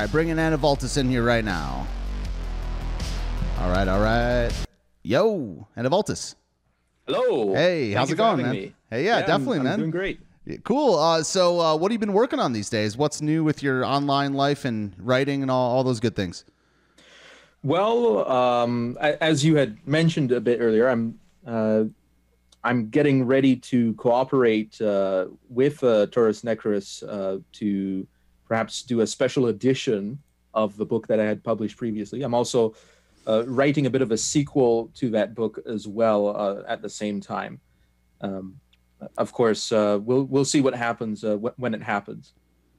Right, bringing Anna Voltis in here right now. All right, all right. Yo, Anna Voltis. Hello. Hey, Thank how's it going, man? me. Hey, yeah, I'm- definitely, I'm man. Doing great. Yeah, Cool. Uh, so, uh, what have you been working on these days? What's new with your online life and writing and all, all those good things? Well, um, as you had mentioned a bit earlier, I'm uh, I'm getting ready to cooperate uh, with uh, Taurus Necrus uh, to perhaps do a special edition of the book that I had published previously. I'm also uh, writing a bit of a sequel to that book as well uh, at the same time. Um, of course, uh, we'll we'll see what happens uh, wh- when it happens.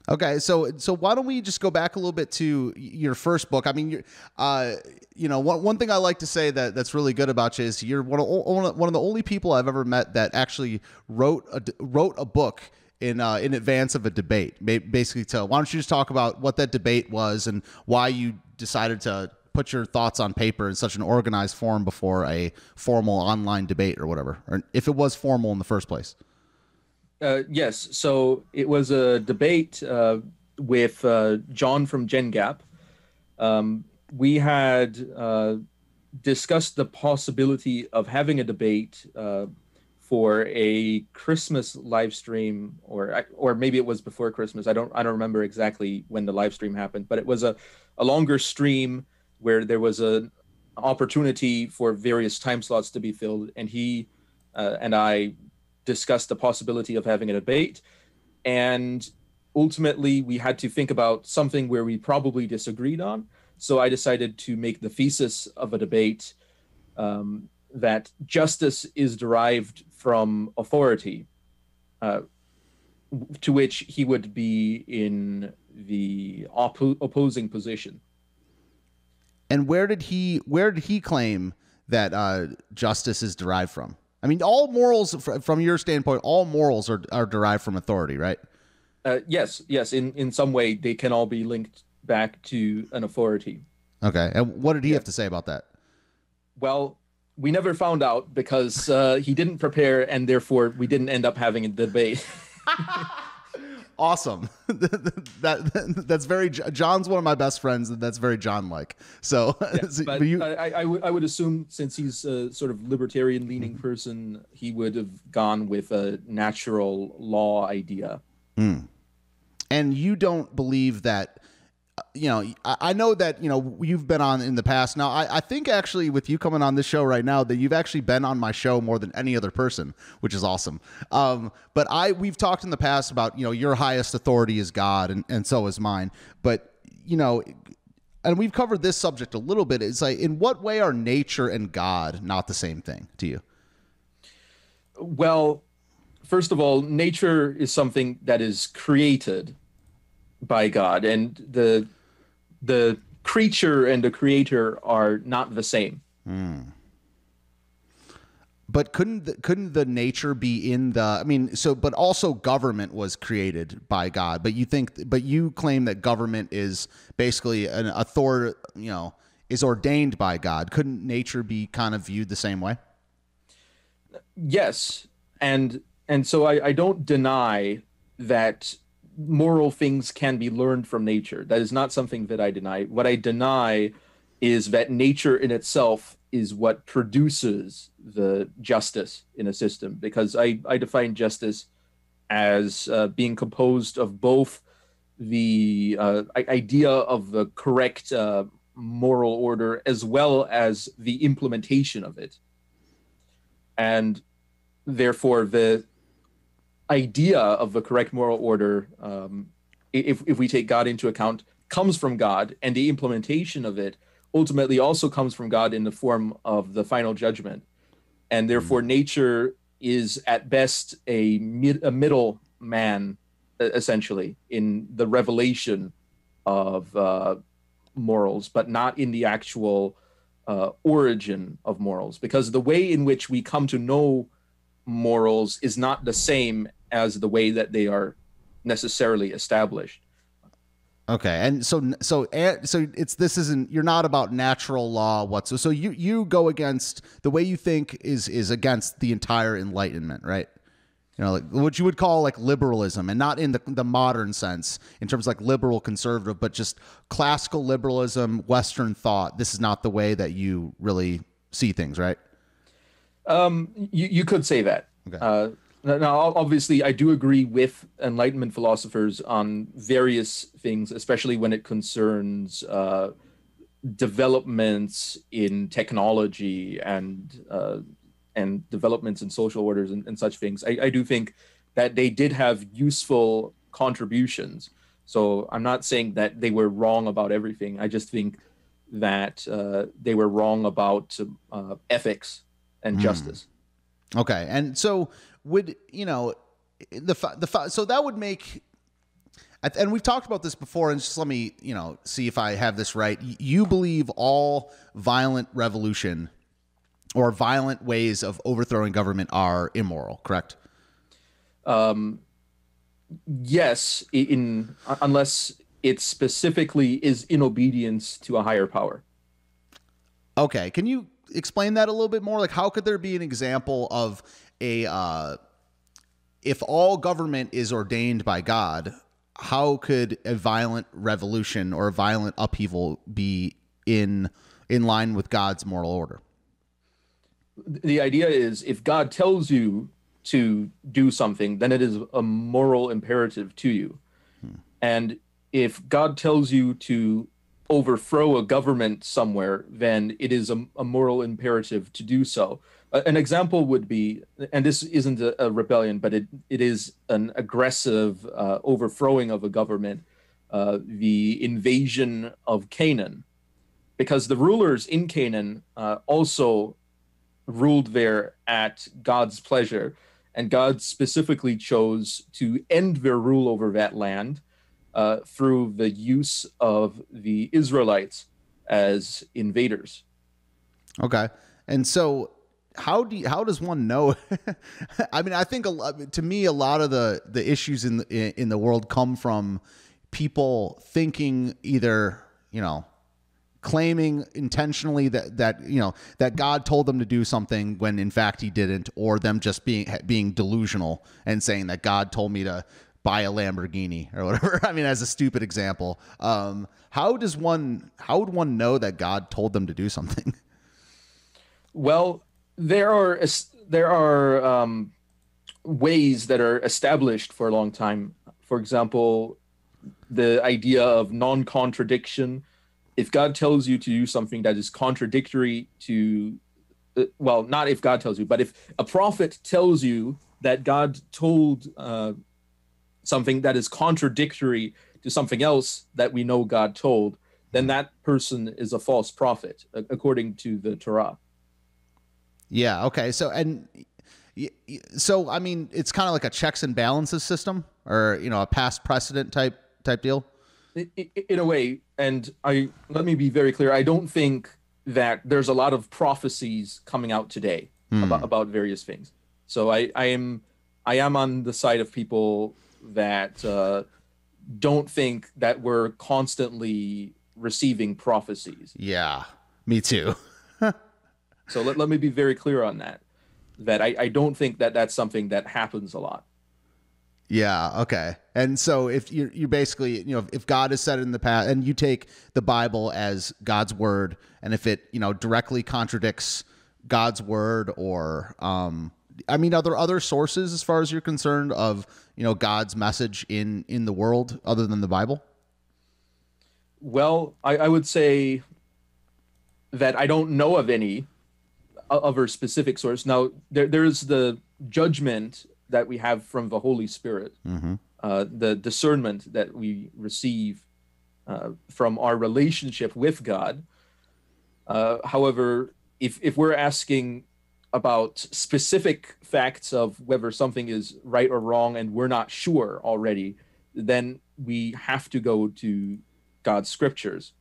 Okay, so so why don't we just go back a little bit to your first book? I mean, uh, you know, one, one thing I like to say that that's really good about you is you're one of one of the only people I've ever met that actually wrote a wrote a book in uh, in advance of a debate. Basically, to why don't you just talk about what that debate was and why you decided to put your thoughts on paper in such an organized form before a formal online debate or whatever, or if it was formal in the first place. Uh, yes, so it was a debate uh, with uh, John from Gen Gap. Um, we had uh, discussed the possibility of having a debate uh, for a Christmas live stream, or or maybe it was before Christmas. I don't I don't remember exactly when the live stream happened, but it was a, a longer stream where there was an opportunity for various time slots to be filled, and he uh, and I discussed the possibility of having a debate. And ultimately we had to think about something where we probably disagreed on. So i decided to make the thesis of a debate um, that justice is derived from authority uh, to which he would be in the oppo- opposing position And where did he where did he claim that uh, justice is derived from? I mean, all morals fr- from your standpoint, all morals are are derived from authority, right? uh, yes yes in, in some way they can all be linked back to an authority Okay. And what did he have to say about that? Well, we never found out because uh, he didn't prepare, and therefore we didn't end up having a debate. Awesome. that, that's very John's one of my best friends, and that's very John like. So, so- but you, I, I, I would- assume since he's a sort of libertarian-leaning Mm-hmm. person, he would have gone with a natural law idea. and you don't believe that you know I, know that you know you've been on in the past. Now I, I think actually with you coming on this show right now that you've actually been on my show more than any other person which is awesome. Um, but i we've talked in the past about you know your highest authority is god and, and so is mine. But you know and we've covered this subject a little bit. It's like in what way are nature and god not the same thing to you? Well, first of all, nature is something that is created by God, and the the creature and the creator are not the same. Hmm. But couldn't the, couldn't the nature be in the? I mean, so but also government was created by God. But you think, but you claim that government is basically an authority. You know, is ordained by God. Couldn't nature be kind of viewed the same way? yes and and so I, I don't deny that moral things can be learned from nature. That is not something that i deny. What i deny is that nature in itself is what produces the justice in a system because i i define justice as uh, being composed of both the uh, idea of the correct uh, moral order as well as the implementation of it. And therefore the idea of the correct moral order um, if, if we take god into account comes from god and the implementation of it ultimately also comes from god in the form of the final judgment. And therefore nature is at best a, mid, a middle man essentially in the revelation of uh, morals but not in the actual uh, origin of morals. Because the way in which we come to know morals is not the same as the way that they are necessarily established. Okay, and so so eh, so it's this isn't you're not about natural law whatsoever. So you you go against the way you think is is against the entire Enlightenment, right? you know, like what you would call like liberalism, and not in the the modern sense in terms of like liberal conservative, but just classical liberalism, Western thought. This is not the way that you really see things, right? Um, you you could say that. Okay. Uh, now, obviously, I do agree with Enlightenment philosophers on various things, especially when it concerns uh, developments in technology and uh, and developments in social orders and, and such things. I, I, do think that they did have useful contributions. So I'm not saying that they were wrong about everything. I just think that uh, they were wrong about uh, ethics and mm. justice. Okay, and so would you know the the so that would make and we've talked about this before and just let me you know see if i have this right. You believe all violent revolution or violent ways of overthrowing government are immoral correct? Um yes in unless it specifically is in obedience to a higher power. Okay can you explain that a little bit more? Like how could there be an example of a uh, if all government is ordained by God, how could a violent revolution or a violent upheaval be in in line with God's moral order? The idea is if God tells you to do something, then it is a moral imperative to you. Hmm. And if God tells you to overthrow a government somewhere, then it is a, a moral imperative to do so an example would be, and this isn't a, a rebellion, but it, it is an aggressive uh, overthrowing of a government, uh, the invasion of Canaan, because the rulers in Canaan uh, also ruled there at God's pleasure, and God specifically chose to end their rule over that land uh, through the use of the Israelites as invaders. Okay, and so how do you, how does one know? I mean, I think a lot, to me, a lot of the the issues in the, in the world come from people thinking either you know claiming intentionally that that you know that God told them to do something when in fact he didn't or them just being being delusional and saying that God told me to buy a Lamborghini or whatever. I mean as a stupid example. Um how does one how would one know that God told them to do something? Well there are there are um, ways that are established for a long time. For example, the idea of non-contradiction. If God tells you to do something that is contradictory to, uh, well, not if God tells you, but if a prophet tells you that God told uh, something that is contradictory to something else that we know God told, then that person is a false prophet, according to the Torah. Yeah. Okay. So and so I mean, it's kind of like a checks and balances system, or you know, a past precedent type type deal. In a way, and I let me be very clear. I don't think that there's a lot of prophecies coming out today hmm. about about various things. So I I am I am on the side of people that uh, don't think that we're constantly receiving prophecies. Yeah, me too. So let, let me be very clear on that. That I, I don't think that that's something that happens a lot. Yeah. Okay. And so if you you basically you know if God has said it in the past and you take the Bible as God's word and if it you know directly contradicts God's word or um I mean are there other sources as far as you're concerned of you know God's message in in the world other than the Bible? Well, I, I would say that I don't know of any of a specific source. Now, there, there's the judgment that we have from the Holy Spirit, mm-hmm. uh, the discernment that we receive uh, from our relationship with God. Uh, however, if, if we're asking about specific facts of whether something is right or wrong and we're not sure already, then we have to go to God's scriptures.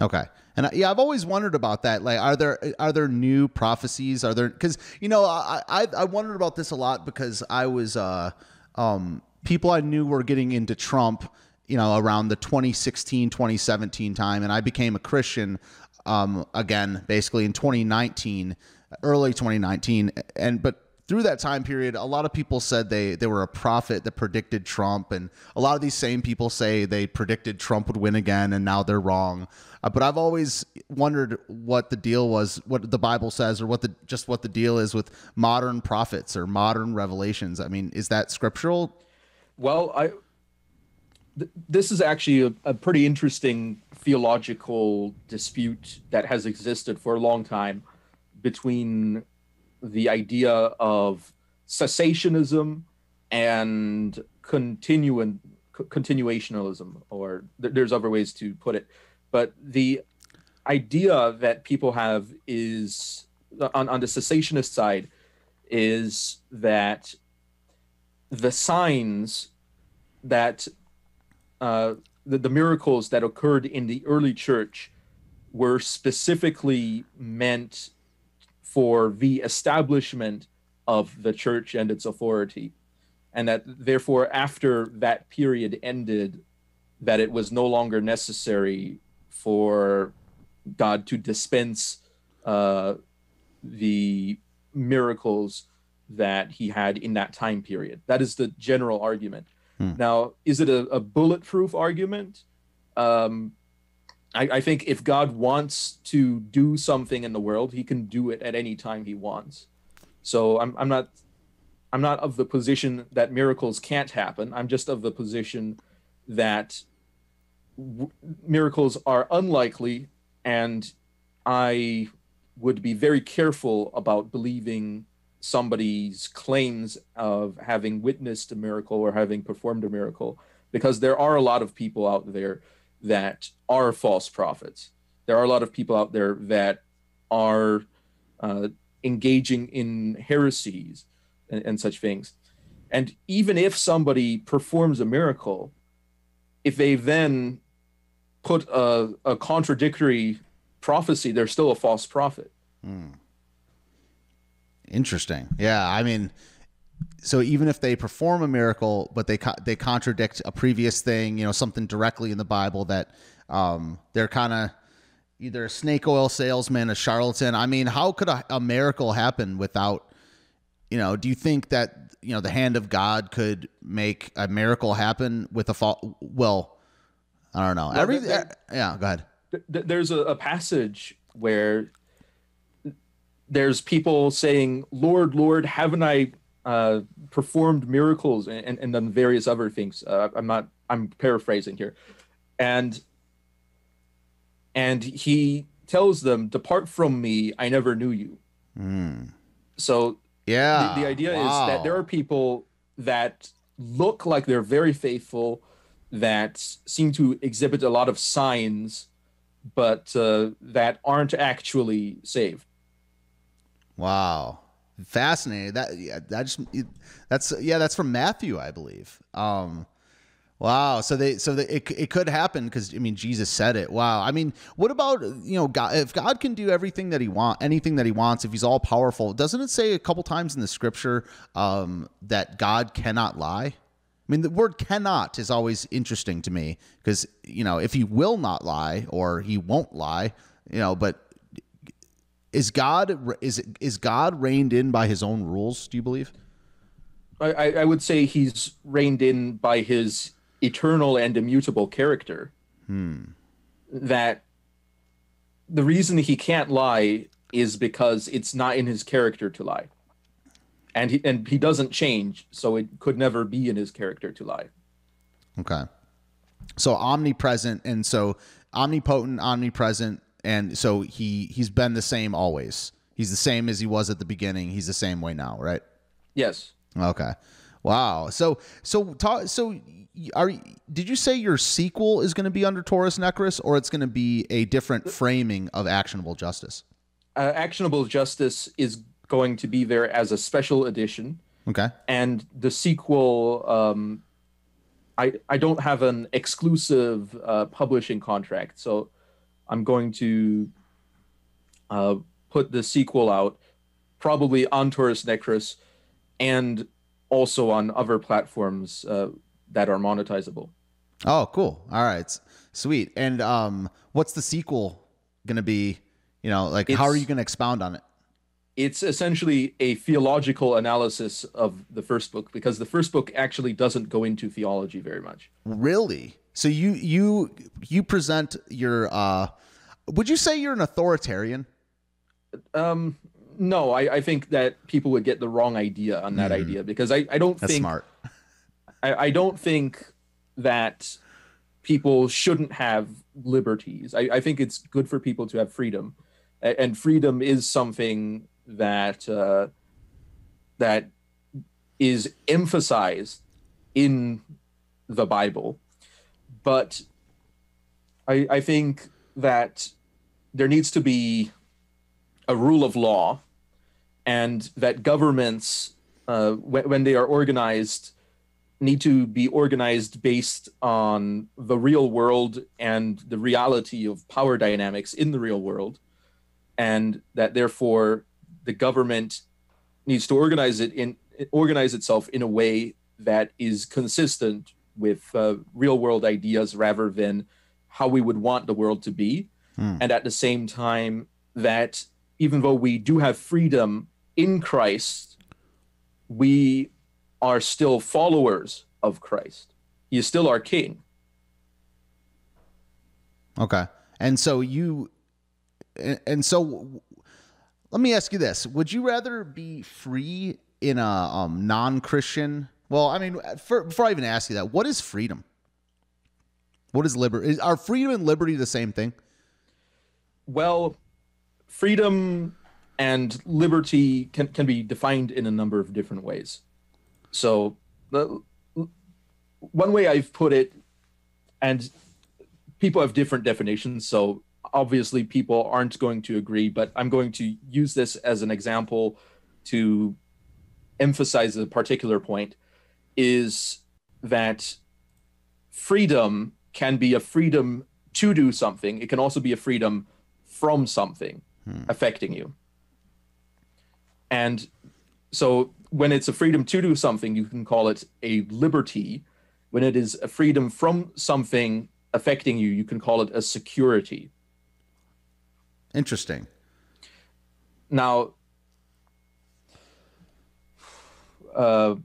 Okay. And yeah, I've always wondered about that. Like, are there are there new prophecies? Are there because you know I, I I wondered about this a lot because I was uh um people I knew were getting into Trump you know around the 2016 2017 time and I became a Christian um again basically in 2019 early 2019 and but through that time period, a lot of people said they they were a prophet that predicted Trump, and a lot of these same people say they predicted Trump would win again, and now they're wrong. Uh, but I've always wondered what the deal was, what the Bible says, or what the just what the deal is with modern prophets or modern revelations. I mean, is that scriptural? Well, I th- this is actually a, a pretty interesting theological dispute that has existed for a long time between the idea of cessationism and continuationalism or th- there's other ways to put it but the idea that people have is on, on the cessationist side is that the signs that uh, the, the miracles that occurred in the early church were specifically meant for the establishment of the church and its authority. And that therefore after that period ended that it was no longer necessary for god to dispense uh, the miracles that he had in that time period that is the general argument hmm. now is it a, a bulletproof argument um, I, I think if God wants to do something in the world, he can do it at any time he wants. So I'm I'm not I'm not of the position that miracles can't happen. I'm just of the position that w- miracles are unlikely, and I would be very careful about believing somebody's claims of having witnessed a miracle or having performed a miracle, because there are a lot of people out there that are false prophets. There are a lot of people out there that are uh, engaging in heresies and, and such things. And even if somebody performs a miracle, if they then put a, a contradictory prophecy, they're still a false prophet. Hmm. Interesting. Yeah. I mean, so even if they perform a miracle, but they co- they contradict a previous thing, you know, something directly in the Bible that um, they're kind of either a snake oil salesman, a charlatan. I mean, how could a, a, miracle happen without, you know? Do you think that you know the hand of God could make a miracle happen with a fall? Well, I don't know. Every there, yeah, go ahead. There's a, a passage where there's people saying, "Lord, Lord, haven't I uh, performed miracles and, and done various other things. Uh, I'm not. I'm paraphrasing here, and and he tells them, "Depart from me, I never knew you." Mm. So yeah, the, the idea wow. is that there are people that look like they're very faithful, that seem to exhibit a lot of signs, but uh, that aren't actually saved. Wow fascinating. That yeah, that just that's yeah, that's from Matthew, I believe. Um, wow. So they so they, it it could happen because I mean Jesus said it. Wow. I mean, what about you know God? If God can do everything that He want, anything that He wants, if He's all powerful, doesn't it say a couple times in the Scripture um, that God cannot lie? I mean, the word cannot is always interesting to me because, you know, if he will not lie or he won't lie, you know, but is God is is God reined in by His own rules? Do you believe? I, I would say he's reined in by his eternal and immutable character. Hmm. That the reason he can't lie is because it's not in his character to lie, and he and he doesn't change, so it could never be in his character to lie. Okay, so omnipresent and so omnipotent, omnipresent, and so he he's been the same always. He's the same as he was at the beginning. He's the same way now, right? Yes. Okay. Wow. So so so are did you say your sequel is going to be under Torus Necris or it's going to be a different framing of actionable justice? Uh, actionable justice is going to be there as a special edition. Okay. And the sequel um I I don't have an exclusive uh, publishing contract. So I'm going to uh, put the sequel out, probably on Torus Necris, and also on other platforms uh, that are monetizable. Oh, cool! All right, sweet. And um, what's the sequel going to be? You know, like it's, how are you going to expound on it? it's essentially a theological analysis of the first book because the first book actually doesn't go into theology very much. Really? So you you you present your uh would you say you're an authoritarian? Um no, I, I think that people would get the wrong idea on that mm. idea because I, I don't That's think smart. I, I don't think that people shouldn't have liberties. I, I think it's good for people to have freedom. And freedom is something that uh, that is emphasized in the Bible, but I, I think that there needs to be a rule of law, and that governments, uh, when, when they are organized, need to be organized based on the real world and the reality of power dynamics in the real world, and that therefore the government needs to organize it in organize itself in a way that is consistent with uh, real world ideas rather than how we would want the world to be hmm. and at the same time that even though we do have freedom in Christ we are still followers of Christ is still our king okay and so you and so let me ask you this: Would you rather be free in a um, non-Christian? Well, I mean, for, before I even ask you that, what is freedom? What is liberty? Is, are freedom and liberty the same thing? Well, freedom and liberty can, can be defined in a number of different ways. So, the, one way I've put it, and people have different definitions. So, obviously people aren't going to agree, but I'm going to use this as an example to emphasize a particular point is that freedom can be a freedom to do something. It can also be a freedom from something hmm. affecting you. And so when it's a freedom to do something, you can call it a liberty. When it is a freedom from something affecting you, you can call it a security. Interesting. Now, uh,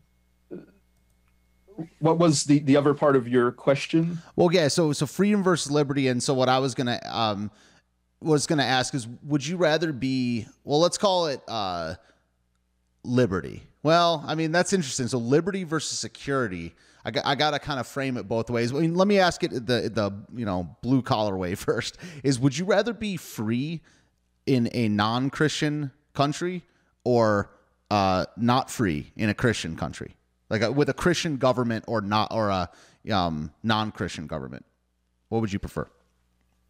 what was the the other part of your question? Well, yeah. So so freedom versus liberty, and so what I was gonna um was gonna ask is, would you rather be well? Let's call it uh liberty. Well, I mean that's interesting. So liberty versus security. I got, I got to kind of frame it both ways. I mean, let me ask it the the you know blue collar way first. Is would you rather be free in a non Christian country or uh, not free in a Christian country, like a, with a Christian government or not or a um, non Christian government? What would you prefer?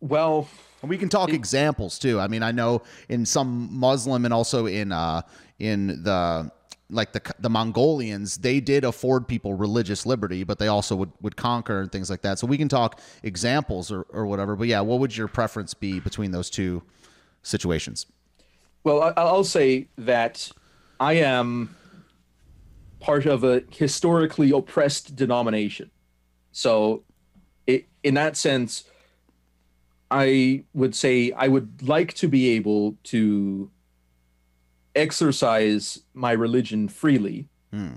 Well, we can talk it, examples too. I mean, I know in some Muslim and also in uh, in the like the the Mongolians, they did afford people religious liberty, but they also would, would conquer and things like that. So we can talk examples or, or whatever. But yeah, what would your preference be between those two situations? Well, I'll say that I am part of a historically oppressed denomination. So, it, in that sense, I would say I would like to be able to exercise my religion freely hmm.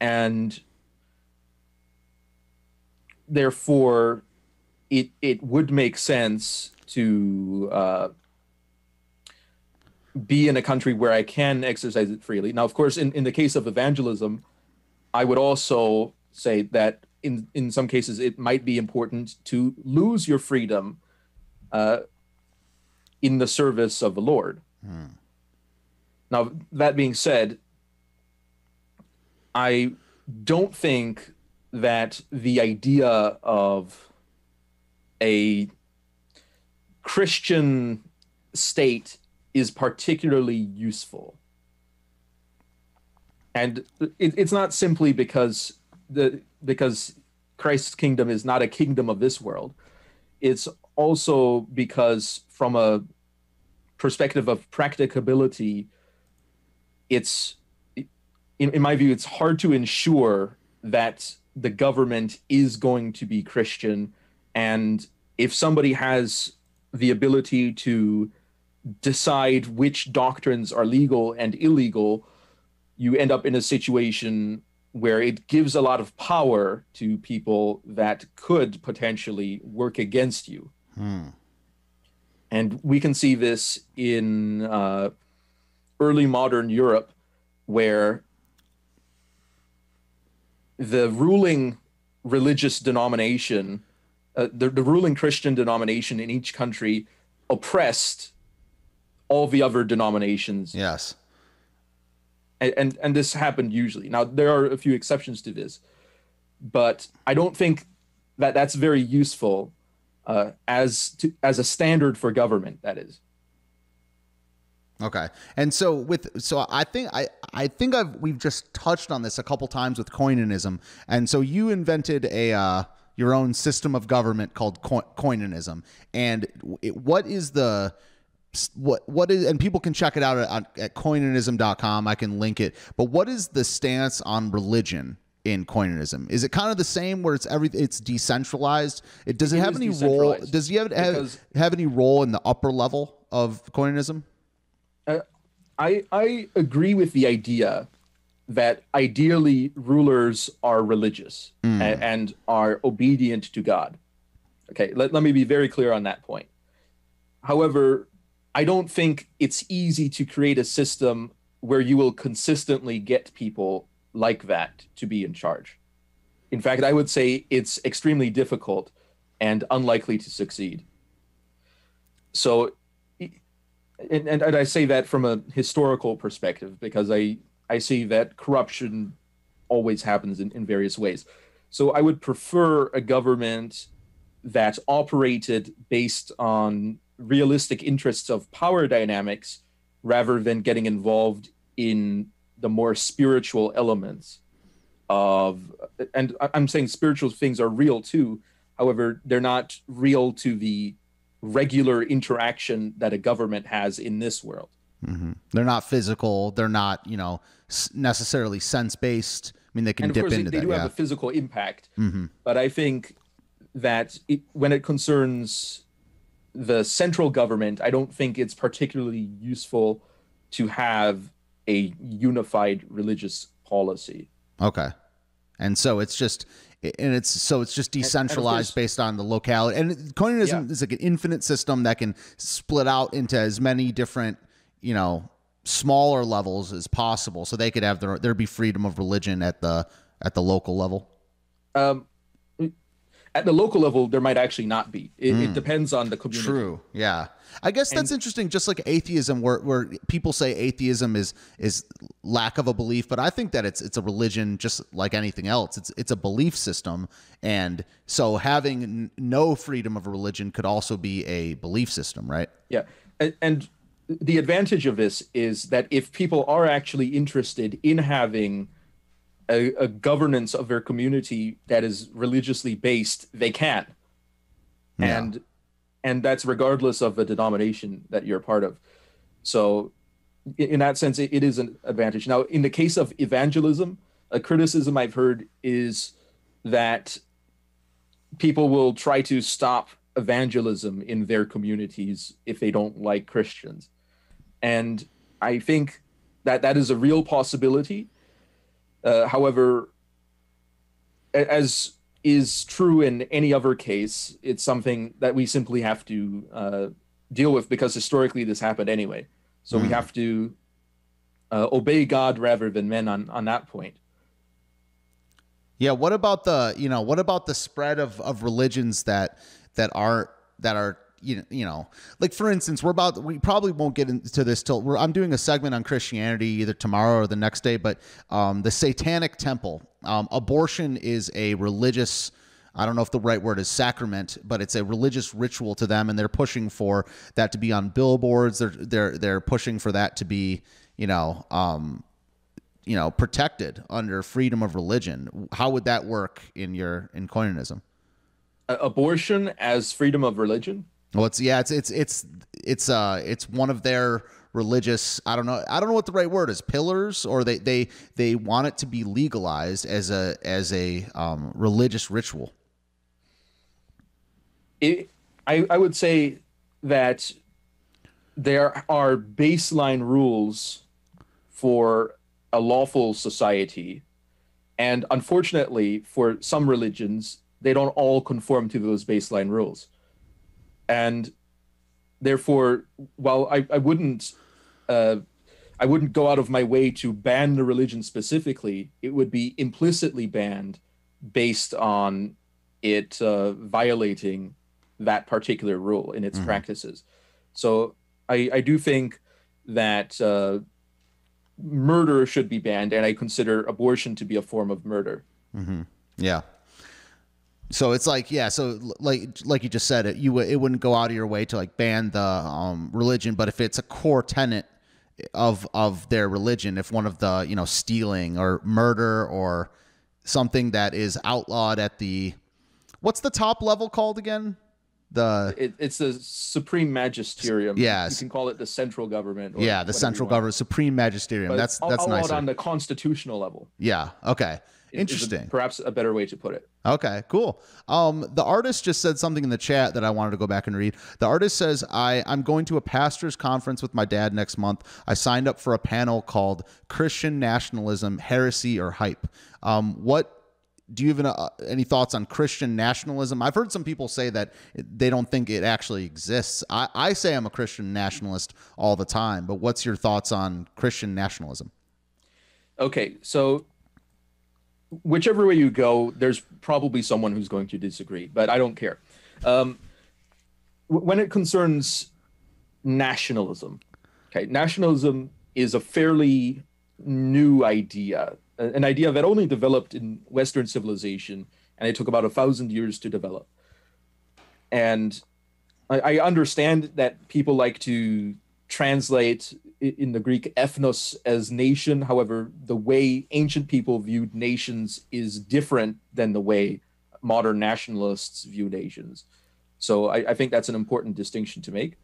and therefore it it would make sense to uh, be in a country where I can exercise it freely. Now, of course, in, in the case of evangelism, I would also say that in in some cases it might be important to lose your freedom uh, in the service of the Lord. Hmm. Now, that being said, I don't think that the idea of a Christian state is particularly useful. And it, it's not simply because the because Christ's kingdom is not a kingdom of this world. It's also because from a perspective of practicability, it's in, in my view, it's hard to ensure that the government is going to be Christian. And if somebody has the ability to decide which doctrines are legal and illegal, you end up in a situation where it gives a lot of power to people that could potentially work against you. Hmm. And we can see this in uh, early modern Europe, where the ruling religious denomination, uh, the, the ruling Christian denomination in each country oppressed all the other denominations. Yes. And, and, and this happened usually. Now there are a few exceptions to this, but I don't think that that's very useful uh, as to, as a standard for government. That is. Okay. And so with so I think I I think I've we've just touched on this a couple times with Coinanism. And so you invented a uh, your own system of government called Coinanism. And it, what is the what what is and people can check it out at, at coinanism.com. I can link it. But what is the stance on religion in Coinanism? Is it kind of the same where it's every it's decentralized? It does it, it have any role? Does he have have, have any role in the upper level of Coinanism? Uh, I I agree with the idea that ideally rulers are religious mm. and, and, are obedient to God. Okay, let, let me be very clear on that point. However, I don't think it's easy to create a system where you will consistently get people like that to be in charge. In fact, I would say it's extremely difficult and unlikely to succeed. So and, and, and I say that from a historical perspective because I I see that corruption always happens in, in various ways. So I would prefer a government that operated based on realistic interests of power dynamics rather than getting involved in the more spiritual elements of and i'm saying spiritual things are real too however they're not real to the regular interaction that a government has in this world. Mm-hmm. They're not physical. They're not, you know, necessarily sense based. I mean, they can dip into they, they do yeah. have a physical impact, mm-hmm. but I think that it, when it concerns the central government, I don't think it's particularly useful to have a unified religious policy. Okay, and so it's just and it's so it's just decentralized based on the locality. And Coinanism yeah. is like an infinite system that can split out into as many different, you know, smaller levels as possible. So they could have their there'd be freedom of religion at the at the local level. Um, at the local level, there might actually not be. It, mm. it depends on the community. True. Yeah. I guess that's and, interesting. Just like atheism, where, where people say atheism is is lack of a belief, but I think that it's it's a religion, just like anything else. It's it's a belief system, and so having n- no freedom of religion could also be a belief system, right? Yeah, and, and the advantage of this is that if people are actually interested in having a, a governance of their community that is religiously based, they can. Yeah. And and that's regardless of the denomination that you're part of. So, in that sense, it, it is an advantage. Now, in the case of evangelism, a criticism I've heard is that people will try to stop evangelism in their communities if they don't like Christians. And I think that that is a real possibility. Uh, however, as is true in any other case, it's something that we simply have to uh, deal with because historically this happened anyway. So mm. we hmm. have to uh, obey God rather than men on on that point. Yeah. What about the you know what about the spread of of religions that that are that are you know, you know, like for instance, we're about we probably won't get into this till we're I'm doing a segment on Christianity either tomorrow or the next day, but um, the Satanic Temple, um, abortion is a religious. I don't know if the right word is sacrament, but it's a religious ritual to them, and they're pushing for that to be on billboards. They're they're they're pushing for that to be, you know, um, you know, protected under freedom of religion. How would that work in your in Coinanism? Abortion as freedom of religion? Well, it's yeah, it's it's it's it's uh it's one of their religious I don't know I don't know what the right word is pillars or they they they want it to be legalized as a as a um, religious ritual. It, I I would say that there are baseline rules for a lawful society. And unfortunately, for some religions, they don't all conform to those baseline rules. And therefore, while I, I wouldn't uh, I wouldn't go out of my way to ban the religion specifically, it would be implicitly banned based on it uh, violating that particular rule in its mm-hmm. practices. So I, I do think that uh, murder should be banned, and I consider abortion to be a form of murder. Mm-hmm. Yeah. So it's like yeah, so like like you just said it you it wouldn't go out of your way to like ban the um, religion, but if it's a core tenet of of their religion, if one of the you know stealing or murder or something that is outlawed at the what's the top level called again? The it, it's the supreme magisterium. Yes, you can call it the central government. yeah, the central government, supreme magisterium. But that's that's nice. on the constitutional level. Yeah. Okay. Interesting. perhaps a better way to put it. Okay, cool. Um, the artist just said something in the chat that I wanted to go back and read. The artist says, I, I'm going to a pastor's conference with my dad next month. I signed up for a panel called Christian Nationalism, Heresy, or Hype. Um, what do you have uh, any thoughts on Christian nationalism? I've heard some people say that they don't think it actually exists. I, I say I'm a Christian nationalist all the time, but what's your thoughts on Christian nationalism? Okay, so whichever way you go, there's probably someone who's going to disagree, but I don't care. Um, when it concerns nationalism, okay, nationalism is a fairly new idea, an idea that only developed in Western civilization, and it took about a thousand years to develop. And I, I understand that people like to translate in the Greek ethnos as nation. However, the way ancient people viewed nations is different than the way modern nationalists view nations. So I, I, think that's an important distinction to make.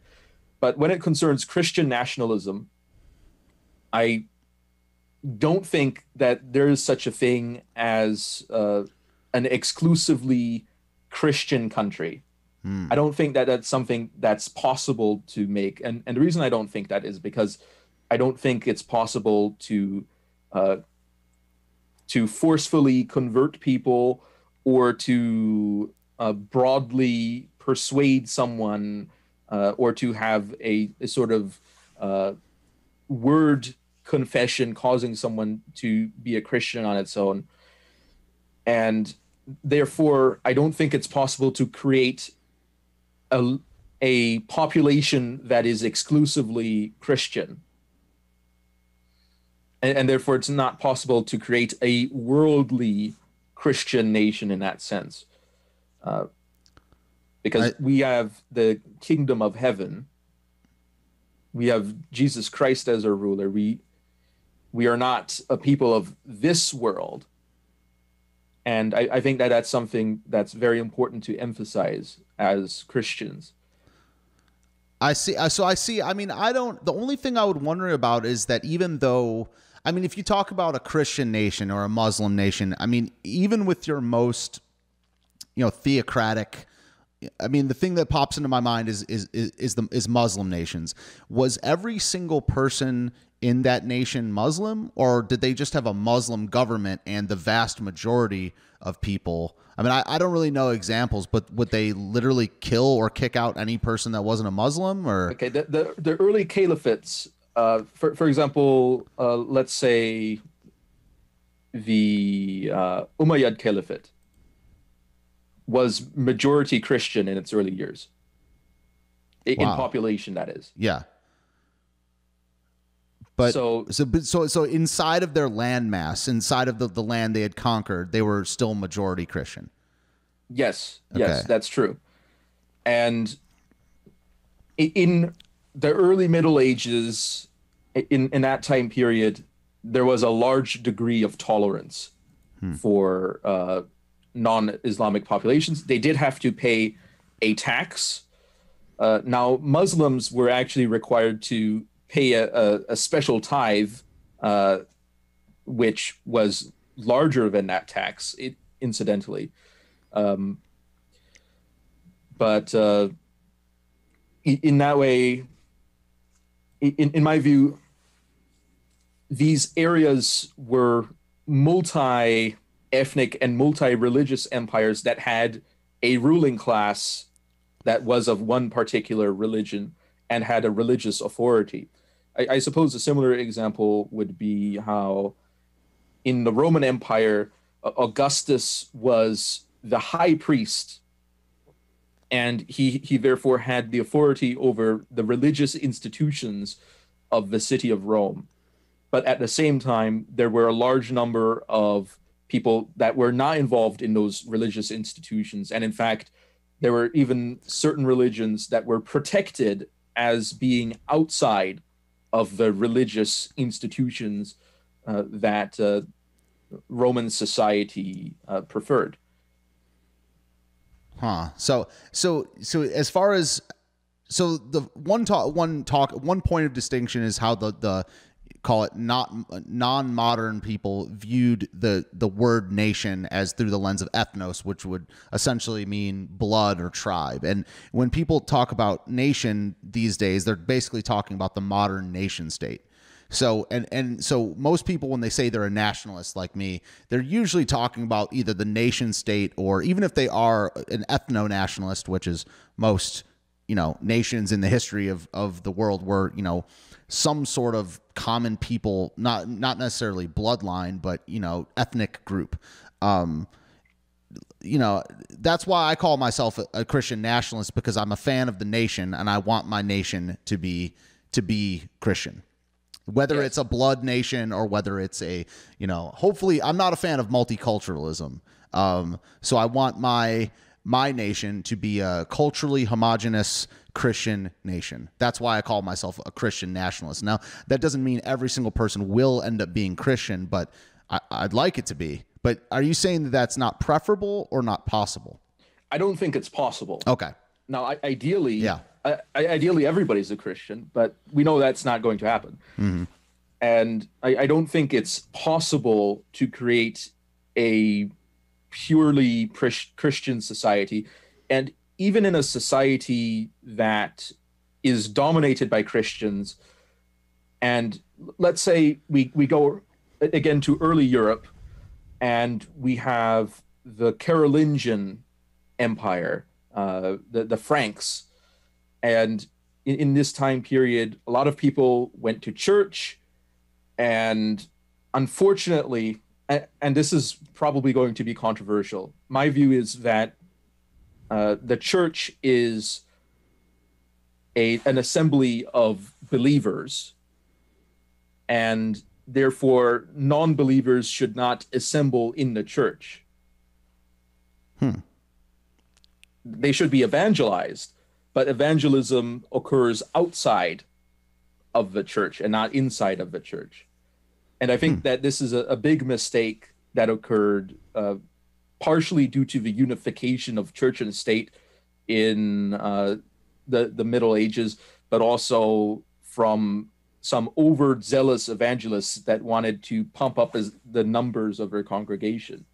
But when it concerns Christian nationalism, I don't think that there is such a thing as uh, an exclusively Christian country. Mm. I don't think that that's something that's possible to make. And, and the reason I don't think that is because I don't think it's possible to uh, to forcefully convert people or to uh, broadly persuade someone uh, or to have a, a sort of uh, word confession causing someone to be a Christian on its own. And therefore, I don't think it's possible to create a, a population that is exclusively Christian. And, and, therefore, it's not possible to create a worldly Christian nation in that sense. Uh, because I, we have the kingdom of heaven, we have Jesus Christ as our ruler. We we are not a people of this world. And I, I think that that's something that's very important to emphasize as Christians. I see. Uh, so I see. I mean, I don't. The only thing I would wonder about is that even though, I mean, if you talk about a Christian nation or a Muslim nation, I mean, even with your most, you know, theocratic. I mean, the thing that pops into my mind is is is, the is Muslim nations. Was every single person in that nation Muslim, or did they just have a Muslim government and the vast majority of people? I mean, I, I don't really know examples, but would they literally kill or kick out any person that wasn't a Muslim? Or okay, the the, the early caliphates, uh, for for example, uh, let's say the uh, Umayyad Caliphate was majority Christian in its early years. In wow. population, that is. Yeah. But so, so, so, so inside of their landmass, inside of the, the land they had conquered, they were still majority Christian. Yes, okay. yes, that's true. And in the early Middle Ages, in, in that time period, there was a large degree of tolerance hmm. for uh, non Islamic populations. They did have to pay a tax. Uh, now, Muslims were actually required to pay a, a, a special tithe, uh, which was larger than that tax, it, incidentally. Um, but uh, in that way, in, in my view, these areas were multi ethnic and multi religious empires that had a ruling class that was of one particular religion and had a religious authority. I, I suppose a similar example would be how in the Roman Empire, Augustus was the high priest and he he therefore had the authority over the religious institutions of the city of Rome. But at the same time, there were a large number of people that were not involved in those religious institutions. And in fact, there were even certain religions that were protected as being outside of the religious institutions uh, that uh, Roman society uh, preferred. Huh. So so so as far as so the one talk one talk one point of distinction is how the the call it not non-modern people viewed the the word nation as through the lens of ethnos which would essentially mean blood or tribe. And when people talk about nation these days they're basically talking about the modern nation state. So and and so most people when they say they're a nationalist like me, they're usually talking about either the nation state or even if they are an ethno nationalist, which is most you know nations in the history of of the world were you know some sort of common people, not not necessarily bloodline, but you know ethnic group. Um, you know that's why I call myself a, a Christian nationalist because I'm a fan of the nation and I want my nation to be to be Christian whether yes. it's a blood nation or whether it's a you know hopefully i'm not a fan of multiculturalism um, so i want my my nation to be a culturally homogenous christian nation. That's why i call myself a christian nationalist. Now that doesn't mean every single person will end up being christian but I, i'd like it to be. But are you saying that that's not preferable or not possible? I don't think it's possible. Okay. Now I, ideally yeah. I, ideally everybody's a Christian, but we know that's not going to happen. Mm-hmm. And I, I don't think it's possible to create a purely Christian society. And even in a society that is dominated by Christians, and let's say we, we go again to early Europe and we have the Carolingian Empire, uh, the, the Franks, and in, in this time period, a lot of people went to church, and unfortunately, and, and this is probably going to be controversial. My view is that uh, the church is a an assembly of believers, and therefore non-believers should not assemble in the church. Hmm. They should be evangelized, but evangelism occurs outside of the church and not inside of the church. And I think hmm. that this is a, a, big mistake that occurred uh, partially due to the unification of church and state in uh, the, the Middle Ages, but also from some overzealous evangelists that wanted to pump up as the numbers of their congregation.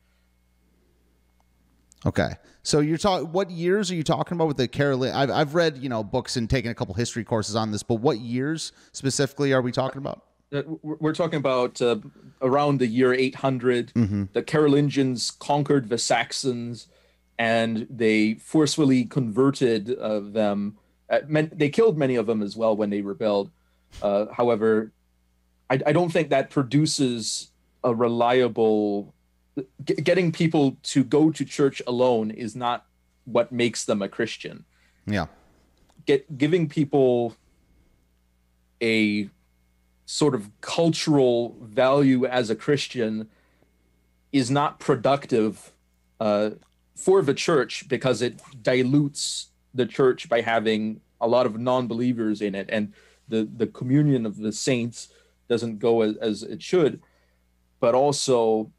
Okay. So you're talking. What years are you talking about with the Carolyn? I've I've read you know books and taken a couple history courses on this, but what years specifically are we talking about? Uh, we're talking about uh, around the year 800. Mm-hmm. The Carolingians conquered the Saxons, and they forcefully converted uh, them. Uh, they killed many of them as well when they rebelled. Uh, however, I, I don't think that produces a reliable getting people to go to church alone is not what makes them a Christian. Yeah. Get giving people a sort of cultural value as a Christian is not productive uh, for the church because it dilutes the church by having a lot of non-believers in it and the the communion of the saints doesn't go as, as it should. But also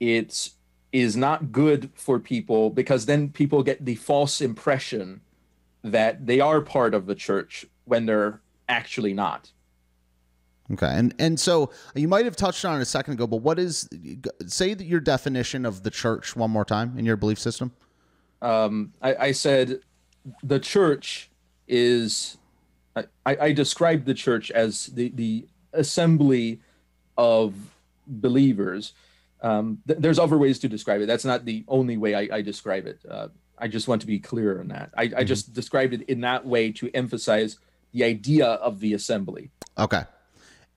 it is not good for people because then people get the false impression that they are part of the church when they're actually not. Okay, and and so you might have touched on it a second ago, but what is say that your definition of the church one more time in your belief system? Um, I, I said the church is I, I describe the church as the the assembly of believers. Um, th- there's other ways to describe it. That's not the only way I, I describe it. Uh, I just want to be clear on that. I, mm-hmm. I just described it in that way to emphasize the idea of the assembly. Okay.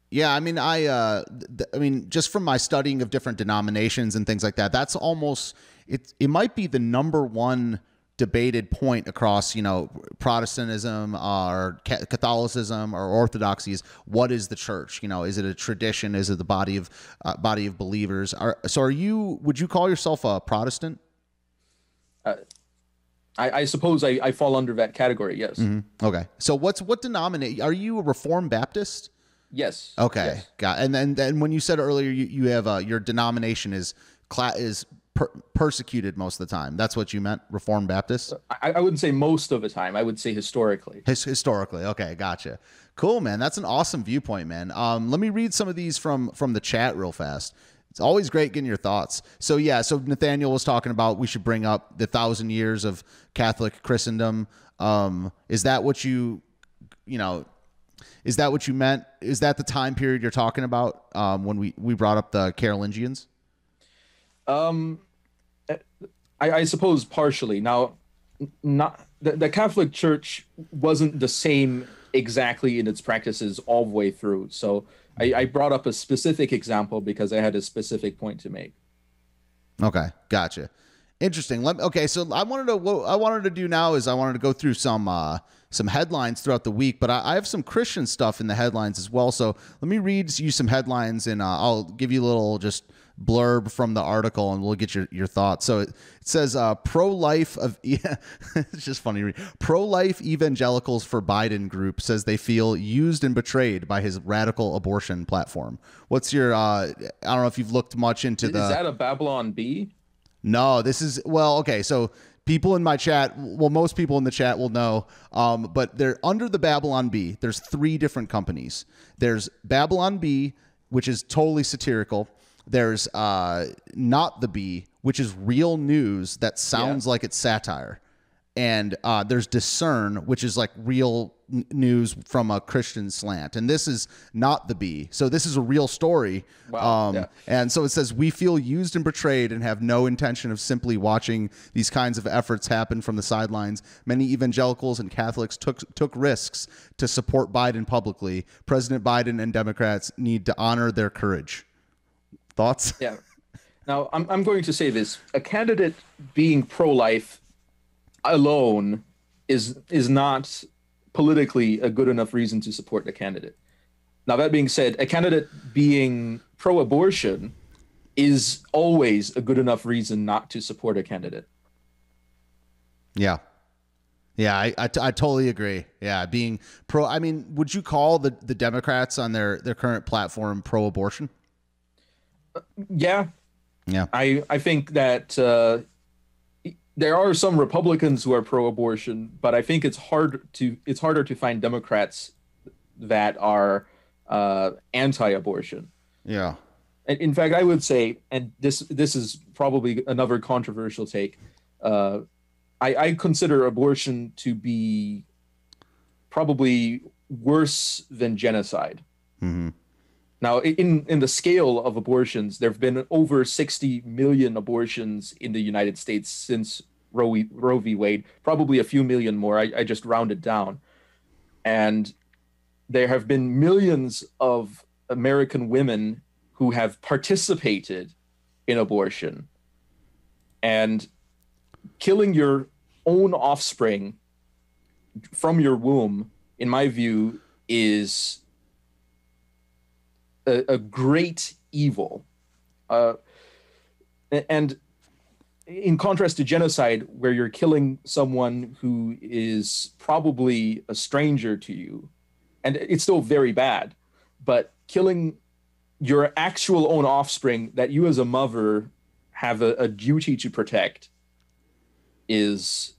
Yeah, I mean, I, uh, th- I mean, just from my studying of different denominations and things like that, that's almost it. It might be the number one debated point across, you know, Protestantism or Catholicism or Orthodoxy is what is the church? You know, is it a tradition? Is it the body of uh, body of believers? Are, so, are you? Would you call yourself a Protestant? Uh, I, I, suppose I, I, fall under that category. Yes. Mm-hmm. Okay. So, what's what denominate? Are you a Reformed Baptist? Yes. Okay. Yes. Got. And then, then when you said earlier, you, you have uh, your denomination is cla- is per- persecuted most of the time. That's what you meant, Reformed Baptist. I, I, wouldn't say most of the time. I would say historically. His, historically. Okay. Gotcha. Cool, man. That's an awesome viewpoint, man. Um, let me read some of these from from the chat real fast. It's always great getting your thoughts. So yeah, so Nathaniel was talking about we should bring up the thousand years of Catholic Christendom. Um, is that what you, you know, is that what you meant? Is that the time period you're talking about um, when we, we brought up the Carolingians? Um, I, I suppose partially. Now, not the, the Catholic Church wasn't the same exactly in its practices all the way through. So I, I brought up a specific example because I had a specific point to make. Okay, gotcha. Interesting. Let, okay, so I wanted to what I wanted to do now is I wanted to go through some uh, some headlines throughout the week, but I, I, have some Christian stuff in the headlines as well. So let me read you some headlines, and uh, I'll give you a little just blurb from the article, and we'll get your, your thoughts. So it, it says uh, pro life of yeah, it's just funny. Pro life evangelicals for Biden group says they feel used and betrayed by his radical abortion platform. What's your? Uh, I don't know if you've looked much into is the. Is that a Babylon Bee? No, this is well, okay. So people in my chat, well, most people in the chat will know, um, but they're under the Babylon Bee There's three different companies. There's Babylon Bee which is totally satirical. There's uh, not the Bee, which is real news that sounds yeah. like it's satire. And uh, there's discern which is like real n- news from a christian slant. And this is not the Bee. So this is a real story. Wow. Um, yeah. and so it says we feel used and betrayed and have no intention of simply watching these kinds of efforts happen from the sidelines. Many evangelicals and catholics took took risks to support biden publicly. President biden and democrats need to honor their courage thoughts yeah now i'm, I'm going to say this a candidate being pro-life alone is is not politically a good enough reason to support the candidate. Now that being said, a candidate being pro-abortion is always a good enough reason not to support a candidate. Yeah. Yeah, I, I, I, totally agree. Yeah, being pro. I mean, would you call the, the Democrats on their, their current platform pro abortion? Yeah. Yeah. I, I think that uh, there are some Republicans who are pro-abortion, but I think it's hard to it's harder to find Democrats that are uh, anti-abortion. Yeah. In fact, I would say, and this this is probably another controversial take. Uh, I, I consider abortion to be probably worse than genocide. Mm-hmm. Now, in in the scale of abortions, there have been over 60 million abortions in the United States since Roe, Roe v. Wade, probably a few million more. I, I just rounded down. And there have been millions of American women who have participated in abortion. And killing your own offspring from your womb, in my view, is a, a great evil. Uh, and in contrast to genocide, where you're killing someone who is probably a stranger to you, and it's still very bad, but killing your actual own offspring that you as a mother have a, a duty to protect is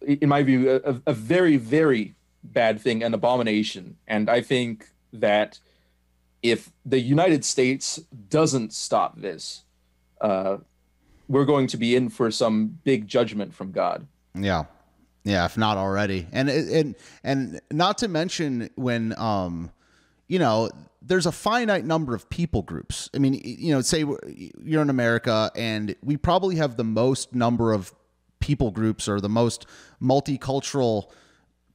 in my view a, a very very bad thing an abomination and i think that if the United States doesn't stop this, uh, we're going to be in for some big judgment from God. Yeah. Yeah, if not already, and and and not to mention when um, you know, there's a finite number of people groups. I mean, you know, say you're in America, and we probably have the most number of people groups or the most multicultural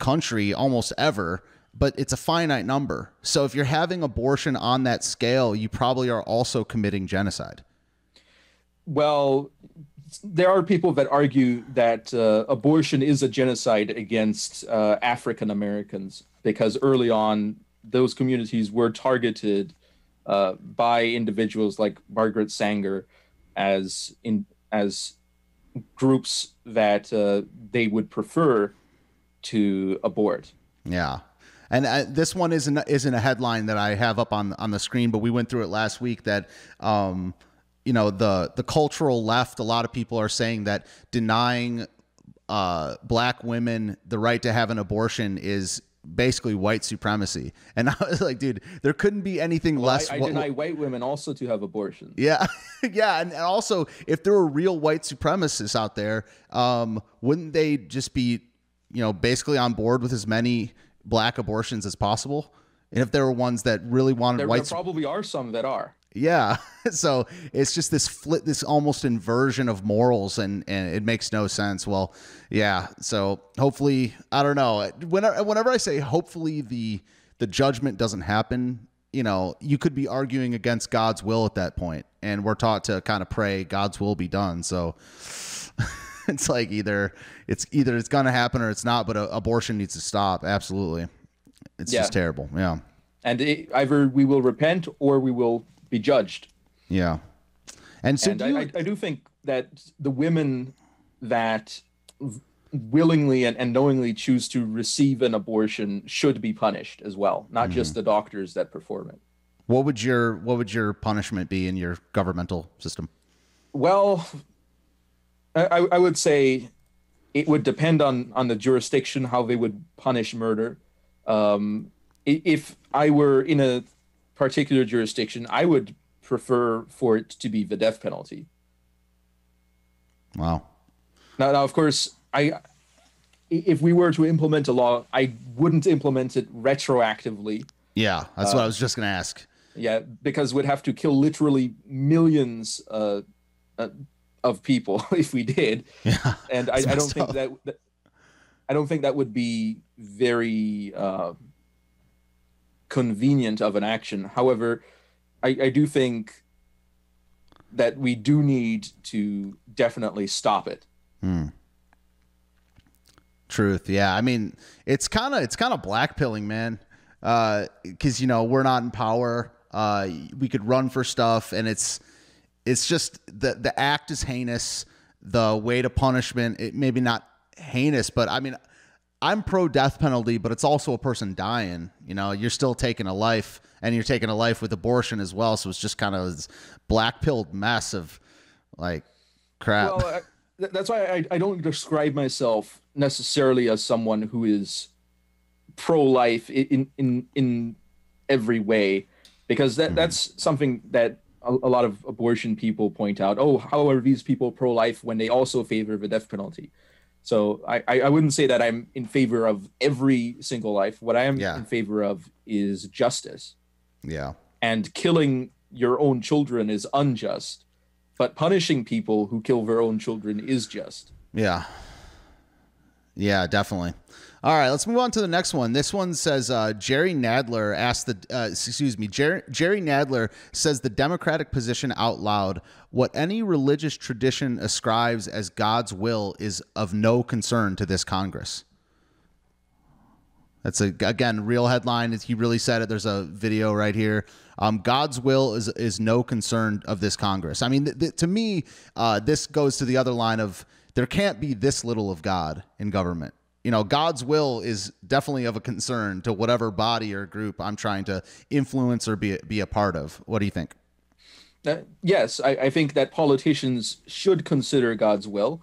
country almost ever but it's a finite number. So if you're having abortion on that scale, you probably are also committing genocide. Well, there are people that argue that uh, abortion is a genocide against uh, African Americans because early on those communities were targeted uh, by individuals like Margaret Sanger as in as groups that uh, they would prefer to abort. Yeah. And uh, this one isn't isn't a headline that I have up on on the screen, but we went through it last week. That um, you know the the cultural left, a lot of people are saying that denying uh, black women the right to have an abortion is basically white supremacy. And I was like, dude, there couldn't be anything well, less. I, I deny white women also to have abortions. Yeah, yeah, and, and, also if there were real white supremacists out there, um, wouldn't they just be, you know, basically on board with as many black abortions as possible? And if there were ones that really wanted there, white, there probably are some that are. Yeah. So it's just this flip, this almost inversion of morals, and and it makes no sense. Well, yeah. So hopefully, I don't know. Whenever whenever I say hopefully the the judgment doesn't happen, you know, you could be arguing against God's will at that point, and we're taught to kind of pray God's will be done. So. it's like either it's either it's gonna happen or it's not, but a, abortion needs to stop. Absolutely, it's yeah. just terrible. Yeah, and it, either we will repent or we will be judged. Yeah. And so and do you... I, I, do think that the women that willingly and, and knowingly choose to receive an abortion should be punished as well, not mm-hmm. just the doctors that perform it. What would your what would your punishment be in your governmental system? Well, I, I would say it would depend on on the jurisdiction how they would punish murder. Um, if I were in a particular jurisdiction, I would prefer for it to be the death penalty. Wow. Now, now, of course, I if we were to implement a law, I wouldn't implement it retroactively. Yeah, that's uh, what I was just going to ask. Yeah, because we'd have to kill literally millions uh, uh, of people if we did. Yeah, and I, I, don't think that, that, I don't think that would be very uh, convenient of an action. However, I, I do think that we do need to definitely stop it. Hmm. Truth, yeah. I mean, it's kind of it's kind of blackpilling, man. Because uh, you know we're not in power. Uh, we could run for stuff, and it's it's just the the act is heinous. The way to punishment, it maybe not heinous, but I mean, I'm pro death penalty, but it's also a person dying. You know, you're still taking a life, and you're taking a life with abortion as well. So it's just kind of this black pilled mess of like crap. Well, I, that's why I, I don't describe myself necessarily as someone who is pro life in in in every way, because that mm-hmm. that's something that a, a lot of abortion people point out. Oh, how are these people pro life when they also favor the death penalty? So I, I wouldn't say that I'm in favor of every single life. What I am yeah. in favor of is justice. Yeah. And killing your own children is unjust, but punishing people who kill their own children is just. Yeah. Yeah, definitely. All right, let's move on to the next one. This one says uh, Jerry Nadler asked the uh, excuse me Jerry, Jerry Nadler says the Democratic position out loud. What any religious tradition ascribes as God's will is of no concern to this Congress. That's a again real headline. He really said it. There's a video right here. Um, God's will is is no concern of this Congress. I mean, th- th- to me, uh, this goes to the other line of there can't be this little of God in government you know, God's will is definitely of a concern to whatever body or group I'm trying to influence or be be a part of. What do you think? Uh, yes, I, I, think that politicians should consider God's will.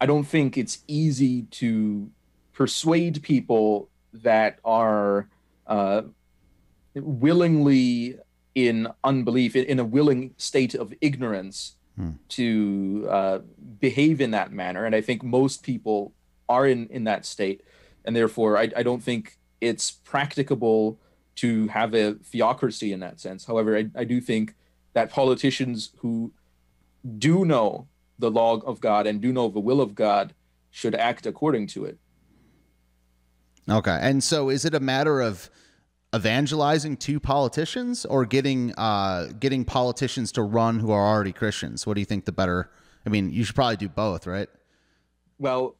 I don't think it's easy to persuade people that are uh, willingly in unbelief, in, in, a willing state of ignorance, hmm. to uh, behave in that manner. And I think most people are in in that state, and therefore I, I don't think it's practicable to have a theocracy in that sense. However, I, I do think that politicians who do know the law of God and do know the will of God should act according to it. Okay. And so is it a matter of evangelizing to politicians or getting uh getting politicians to run who are already Christians? What do you think the better I mean, you should probably do both, right? Well,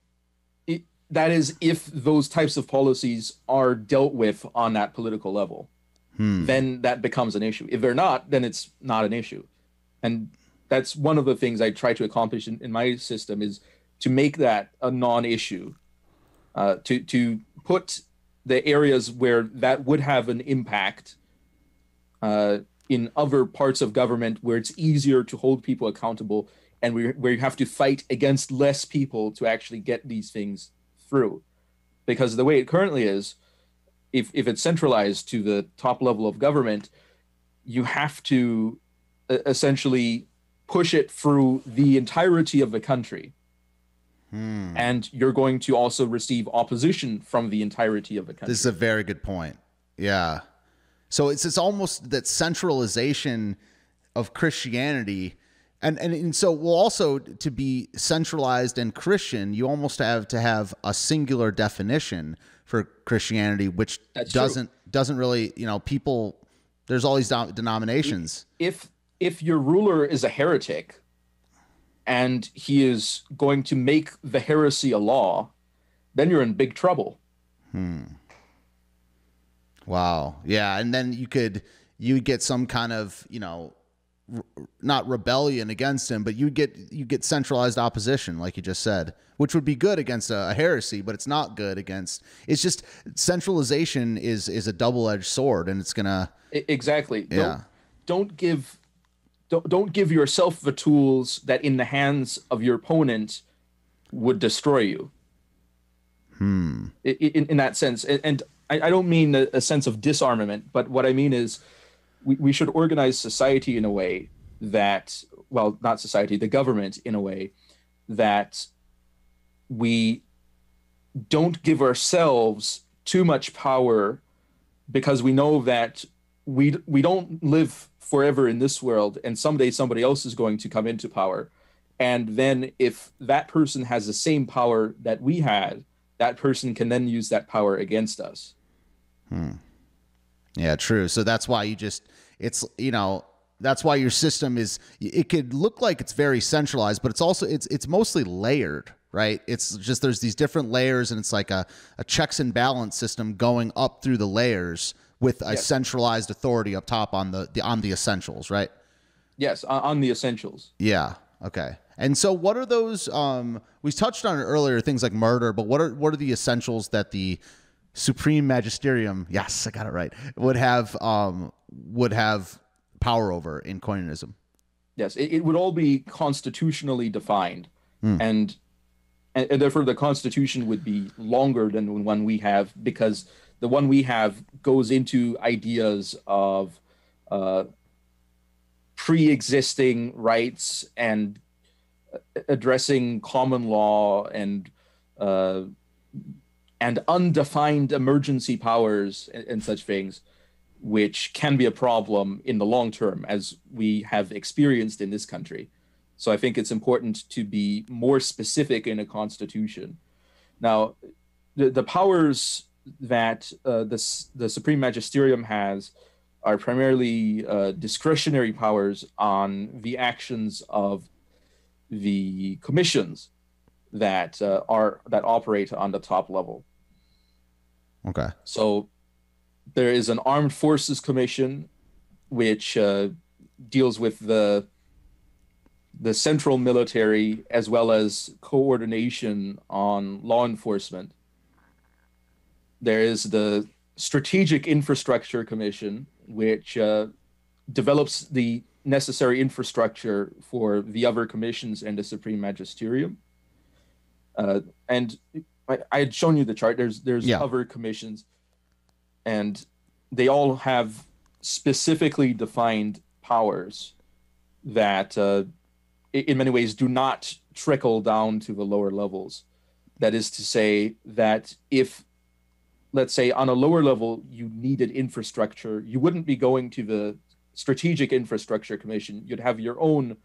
that is if those types of policies are dealt with on that political level. Hmm. Then that becomes an issue. If they're not, then it's not an issue. And that's one of the things I try to accomplish in, in my system is to make that a non-issue. Uh, to to put the areas where that would have an impact uh, in other parts of government where it's easier to hold people accountable and where, where you have to fight against less people to actually get these things through. Because the way it currently is, if, if it's centralized to the top level of government, you have to essentially push it through the entirety of the country Hmm. And you're going to also receive opposition from the entirety of the country. This is a very good point. Yeah. So it's it's almost that centralization of Christianity and, and and so well also to be centralized and Christian, you almost have to have a singular definition for Christianity, which That's doesn't true. doesn't really you know people. There's all these denominations. If if your ruler is a heretic, and he is going to make the heresy a law, then you're in big trouble. Hmm. Wow. Yeah, and then you could you get some kind of you know not rebellion against him, but you get you get centralized opposition, like you just said, which would be good against a, a heresy, but it's not good against. It's just centralization is is a double edged sword, and it's gonna exactly. Yeah. Don't, don't give don't, don't give yourself the tools that in the hands of your opponent would destroy you hmm. in, in that sense and, and I, I, don't mean a, a, sense of disarmament but what i mean is we, we should organize society in a way that well not society the government in a way that we don't give ourselves too much power because we know that we we don't live forever in this world and someday somebody else is going to come into power. And then if that person has the same power that we had that person can then use that power against us. Hmm. yeah true. So that's why you just it's you know that's why your system is it could look like it's very centralized but it's also it's it's mostly layered right it's just there's these different layers and it's like a, a checks and balance system going up through the layers with a yes. centralized authority up top on the, the on the essentials, right? Yes, on the essentials. Yeah. Okay. And so, what are those? Um, we touched on it earlier, things like murder, but what are what are the essentials that the supreme magisterium? Yes, I got it right. Would have um, would have power over in Koininism. Yes, it, it would all be constitutionally defined, mm. and, and and therefore the Constitution would be longer than the one we have because the one we have goes into ideas of uh, pre-existing rights and addressing common law and uh, and undefined emergency powers and, and, such things, which can be a problem in the long term, as we have experienced in this country. So I think it's important to be more specific in a constitution. Now, the, the powers that uh, the, the Supreme Magisterium has are primarily uh, discretionary powers on the actions of the commissions that uh, are that operate on the top level. Okay. So there is an armed forces commission which uh, deals with the the central military as well as coordination on law enforcement there is the Strategic Infrastructure Commission, which uh, develops the necessary infrastructure for the other commissions and the Supreme Magisterium. Uh, and I, I, had shown you the chart. There's there's yeah. other commissions, and they all have specifically defined powers that, uh, in many ways, do not trickle down to the lower levels. that is to say that if let's say on a lower level you needed infrastructure you wouldn't be going to the strategic infrastructure commission you'd have your own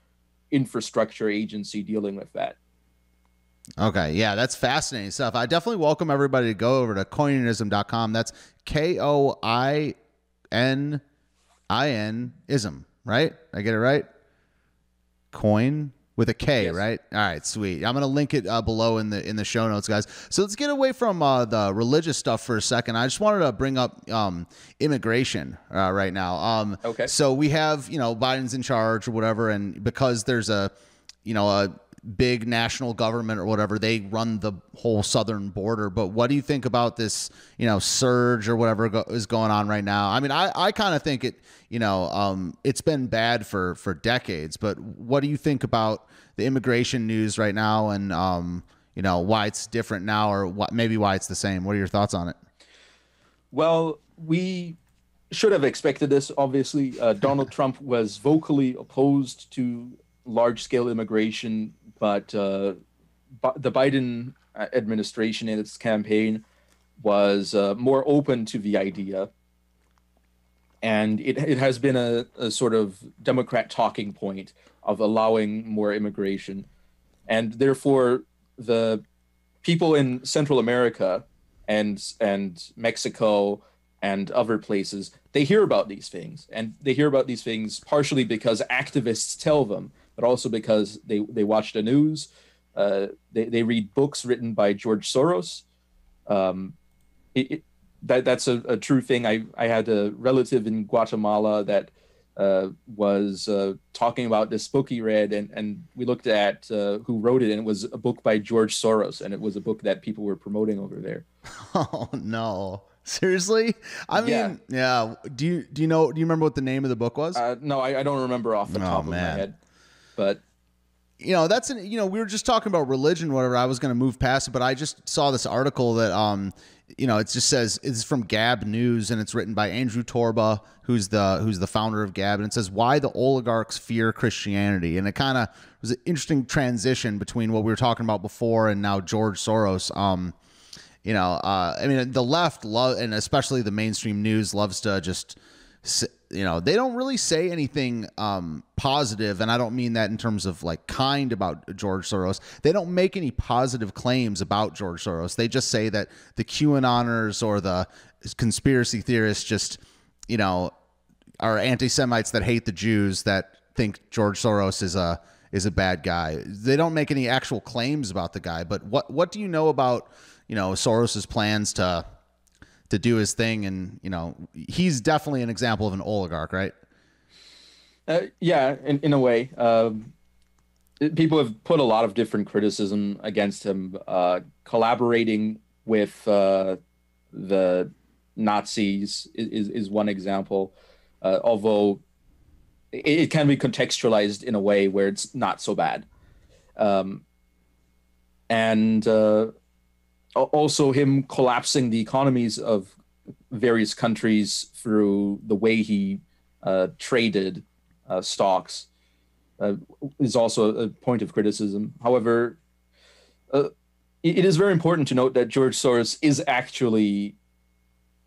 infrastructure agency dealing with that Okay, yeah, that's fascinating stuff. I definitely welcome everybody to go over to koininism.com. That's K O I N I N ism, right? I get it right? Coin with a K, Yes. right? All right, sweet. I'm gonna link it uh, below in the in the show notes, guys. So let's get away from uh, the religious stuff for a second. I just wanted to bring up um, immigration uh, right now. Um, Okay. So we have you know Biden's in charge or whatever, and because there's a you know a big national government or whatever, they run the whole southern border. But what do you think about this you know surge or whatever go- is going on right now? I mean, I I kind of think it you know um, it's been bad for for decades. But what do you think about the immigration news right now and um, you know why it's different now or what maybe why it's the same? What are your thoughts on it? Well, we should have expected this. Obviously, uh, Donald Trump was vocally opposed to large-scale immigration, but uh, the Biden uh, administration in its campaign was uh, more open to the idea, and it it has been a, a sort of Democrat talking point of allowing more immigration, and therefore the people in Central America and and Mexico and other places they hear about these things. And they hear about these things partially because activists tell them but also because they they watch the news uh, they, they read books written by George Soros um, it, it, that that's a, a true thing I, I had a relative in Guatemala that uh, was uh, talking about this book he read, and, and we looked at uh, who wrote it, and it was a book by George Soros, and it was a book that people were promoting over there. Oh no. Seriously? I mean, Yeah. yeah. Do you do you know do you remember what the name of the book was? Uh, no, I, I don't remember off the Oh, top of my man. head, but you know, that's an, you know, we were just talking about religion whatever. I was going to move past it, but I just saw this article that um you know, it just says it's from Gab News and it's written by Andrew Torba, who's the who's the founder of Gab, and it says why the oligarchs fear Christianity, and it kind of was an interesting transition between what we were talking about before and now George Soros. Um, you know, uh, I mean, the left love, and especially the mainstream news loves to just, you know, they don't really say anything um, positive, and I don't mean that in terms of like kind about George Soros. They don't make any positive claims about George Soros. They just say that the QAnoners or the conspiracy theorists just, you know, are anti-Semites that hate the Jews that think George Soros is a is a bad guy. They don't make any actual claims about the guy. But what what do you know about you know Soros's plans to to do his thing? And you know he's definitely an example of an oligarch, right? Uh, yeah, in, in a way. Um, people have put a lot of different criticism against him, uh, collaborating with uh, the Nazis is, is, one example. Uh, although it, it can be contextualized in a way where it's not so bad. Um, and uh, also him collapsing the economies of various countries through the way he uh, traded uh, stocks uh, is also a point of criticism. However, uh, it it is very important to note that George Soros is actually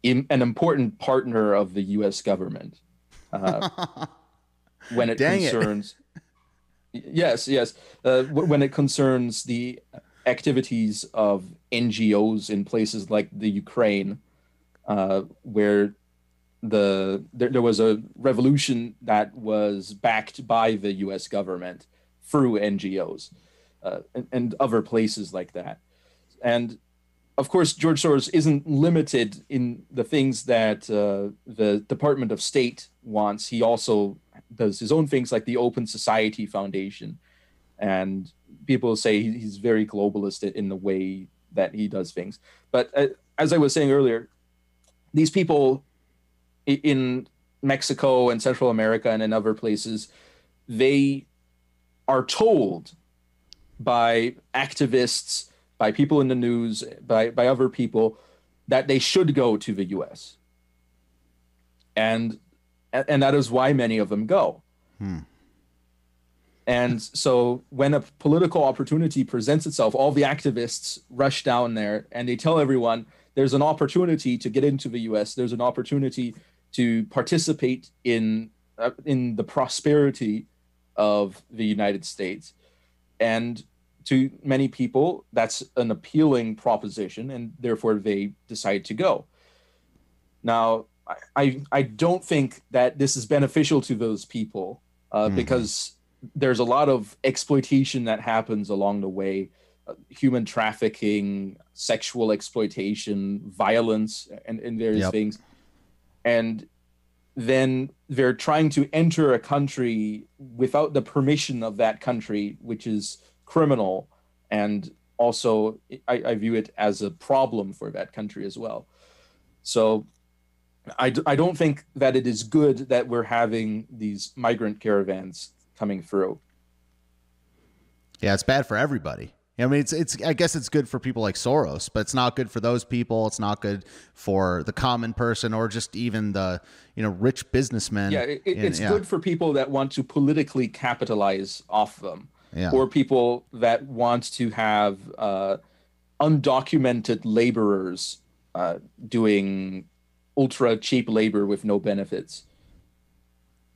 im- an important partner of the U.S. government uh, when it Dang concerns. Y- Yes, yes. Uh, when it concerns the activities of NGOs in places like the Ukraine, uh, where the there, there was a revolution that was backed by the U.S. government through NGOs uh, and, and other places like that. And of course, George Soros isn't limited in the things that uh, the Department of State wants. He also does his own things, like the Open Society Foundation, and people say he's very globalist in the way that he does things. But uh, as I was saying earlier, these people in Mexico and Central America and in other places, they are told by activists, by people in the news, by, by other people that they should go to the US. And and that is why many of them go. Hmm. And so when a political opportunity presents itself, all the activists rush down there and they tell everyone there's an opportunity to get into the US, there's an opportunity to participate in uh, in the prosperity of the United States. And to many people, that's an appealing proposition, and therefore they decide to go. Now, I, I don't think that this is beneficial to those people uh, mm-hmm. because there's a lot of exploitation that happens along the way uh, human trafficking, sexual exploitation, violence, and, and various yep. things. And then they're trying to enter a country without the permission of that country, which is criminal. And also, I, I view it as a problem for that country as well. So I, I don't think that it is good that we're having these migrant caravans coming through. Yeah, it's bad for everybody. I mean, it's it's. I guess it's good for people like Soros, but it's not good for those people. It's not good for the common person or just even the you know rich businessmen. Yeah, it, it's yeah. good for people that want to politically capitalize off them, yeah. or people that want to have uh, undocumented laborers uh, doing ultra cheap labor with no benefits.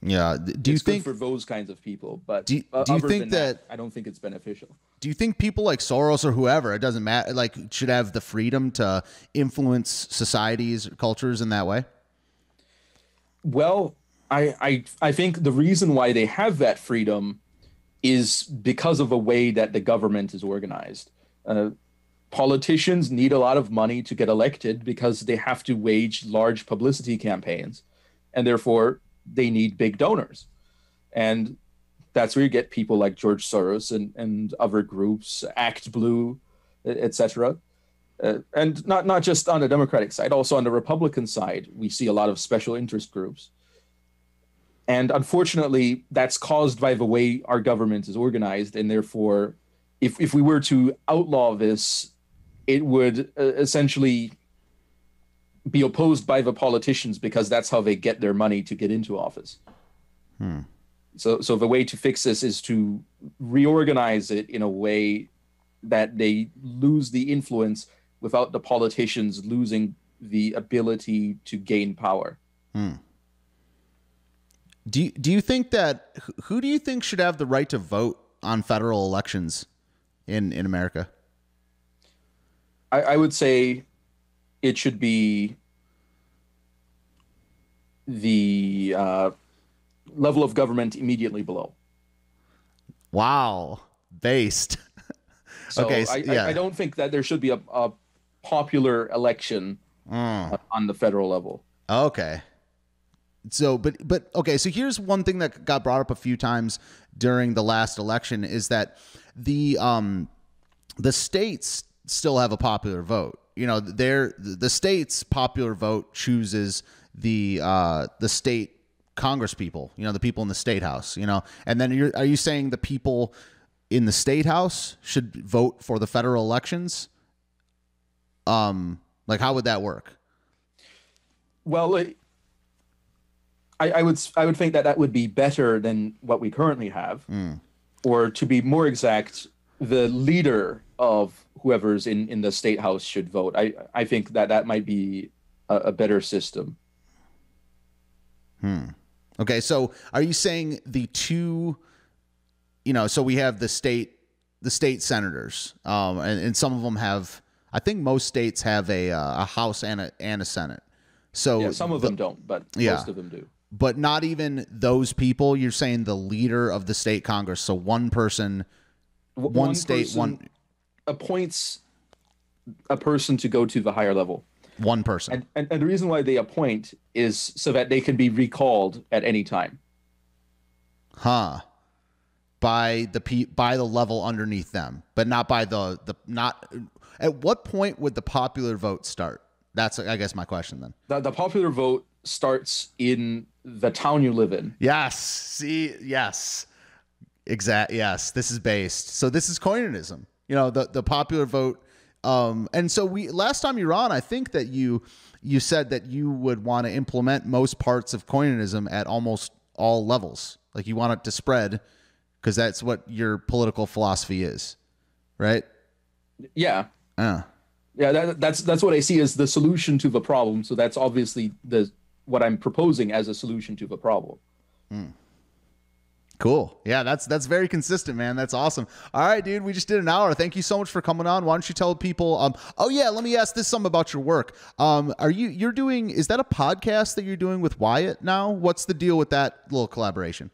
Yeah. Do you think for those kinds of people? But do, do you think that, that, I don't think it's beneficial. Do you think people like Soros or whoever, it doesn't matter, like should have the freedom to influence societies, cultures in that way? Well, I I I think the reason why they have that freedom is because of the way that the government is organized. Uh, politicians need a lot of money to get elected because they have to wage large publicity campaigns and therefore they need big donors. And that's where you get people like george soros and, and other groups ActBlue etc uh, and not, not just on the democratic side also on the republican side we see a lot of special interest groups. And unfortunately that's caused by the way our government is organized and therefore if, if we were to outlaw this it would uh, essentially be opposed by the politicians because that's how they get their money to get into office. Hmm. So, so the way to fix this is to reorganize it in a way that they lose the influence without the politicians losing the ability to gain power. Hmm. Do you, do you think that who do you think should have the right to vote on federal elections in in America? I, I would say it should be the uh, level of government immediately below. Wow, based. so okay, so, I, yeah. I, I, don't think that there should be a, a popular election mm. on the federal level. Okay. So, but but okay. So here's one thing that got brought up a few times during the last election is that the um the states still have a popular vote. You know, they're the state's popular vote chooses the uh, the state Congress people. You know, the people in the state house. You know, and then you're, are you saying the people in the state house should vote for the federal elections? Um, like how would that work? Well, I, I would I would think that that would be better than what we currently have, mm. or to be more exact, the leader of whoever's in in the state house should vote. I I think that that might be a, a better system. Hmm. Okay, so are you saying the two? You know, so we have the state the state senators, um, and, and some of them have. I think most states have a uh, a house and a and a senate. So yeah, some of the, them don't, but yeah. most of them do. But not even those people. You're saying the leader of the state congress. So one person, one, one state, one appoints a person to go to the higher level. One person. And, and, and the reason why they appoint is so that they can be recalled at any time. Huh. By the by the level underneath them, but not by the the not. At what point would the popular vote start? That's I guess my question then. The, the popular vote starts in the town you live in. Yes. See. Yes. Exact. Yes. This is based. So this is Koininism. You know, the the popular vote. Um, and so we last time you were on, I think that you you said that you would want to implement most parts of Koininism at almost all levels. Like you want it to spread because that's what your political philosophy is, right? Yeah. Uh. Yeah, that, that's that's what I see as the solution to the problem. So that's obviously the what I'm proposing as a solution to the problem. Mm. Cool. Yeah, that's that's very consistent, man. That's awesome. All right, dude. We just did an hour. Thank you so much for coming on. Why don't you tell people? Um. Oh yeah. Let me ask this some about your work. Um. Are you you're doing? Is that a podcast that you're doing with Wyatt now? What's the deal with that little collaboration?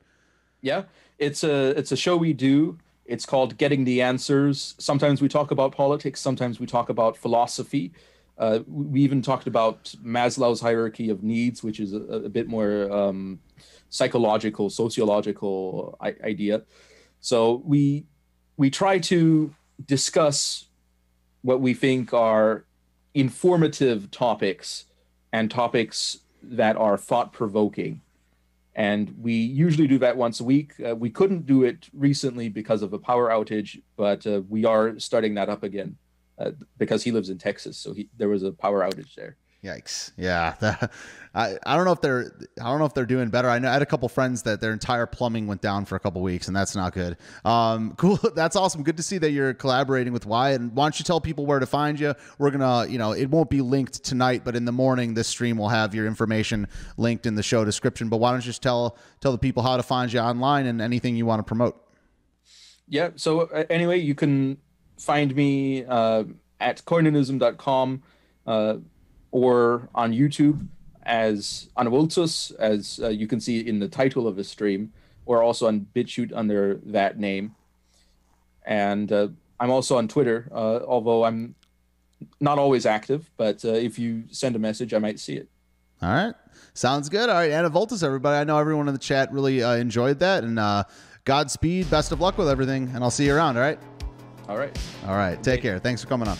Yeah, it's a it's a show we do. It's called Getting the Answers. Sometimes we talk about politics. Sometimes we talk about philosophy. Uh, we even talked about Maslow's hierarchy of needs, which is a, a bit more um, psychological, sociological idea. So we we try to discuss what we think are informative topics and topics that are thought provoking. And we usually do that once a week. Uh, we couldn't do it recently because of a power outage, but uh, we are starting that up again uh, because he lives in Texas. So he, there was a power outage there. Yikes! Yeah, I I don't know if they're I don't know if they're doing better. I know I had a couple friends that their entire plumbing went down for a couple weeks, and that's not good. Um, cool, that's awesome. Good to see that you're collaborating with Wyatt. And why don't you tell people where to find you? We're gonna, you know, it won't be linked tonight, but in the morning, this stream will have your information linked in the show description. But why don't you just tell tell the people how to find you online and anything you want to promote? Yeah. So uh, anyway, you can find me uh, at koinonism.com. Uh, or on YouTube as Anawultus, as uh, you can see in the title of the stream, or also on BitChute under that name. And uh, I'm also on Twitter, uh, although I'm not always active, but uh, if you send a message, I might see it. All right. Sounds good. All right. Anna Voltus, everybody. I know everyone in the chat really uh, enjoyed that. And uh, Godspeed. Best of luck with everything. And I'll see you around. All right. All right. All right. Take care. Thanks for coming on.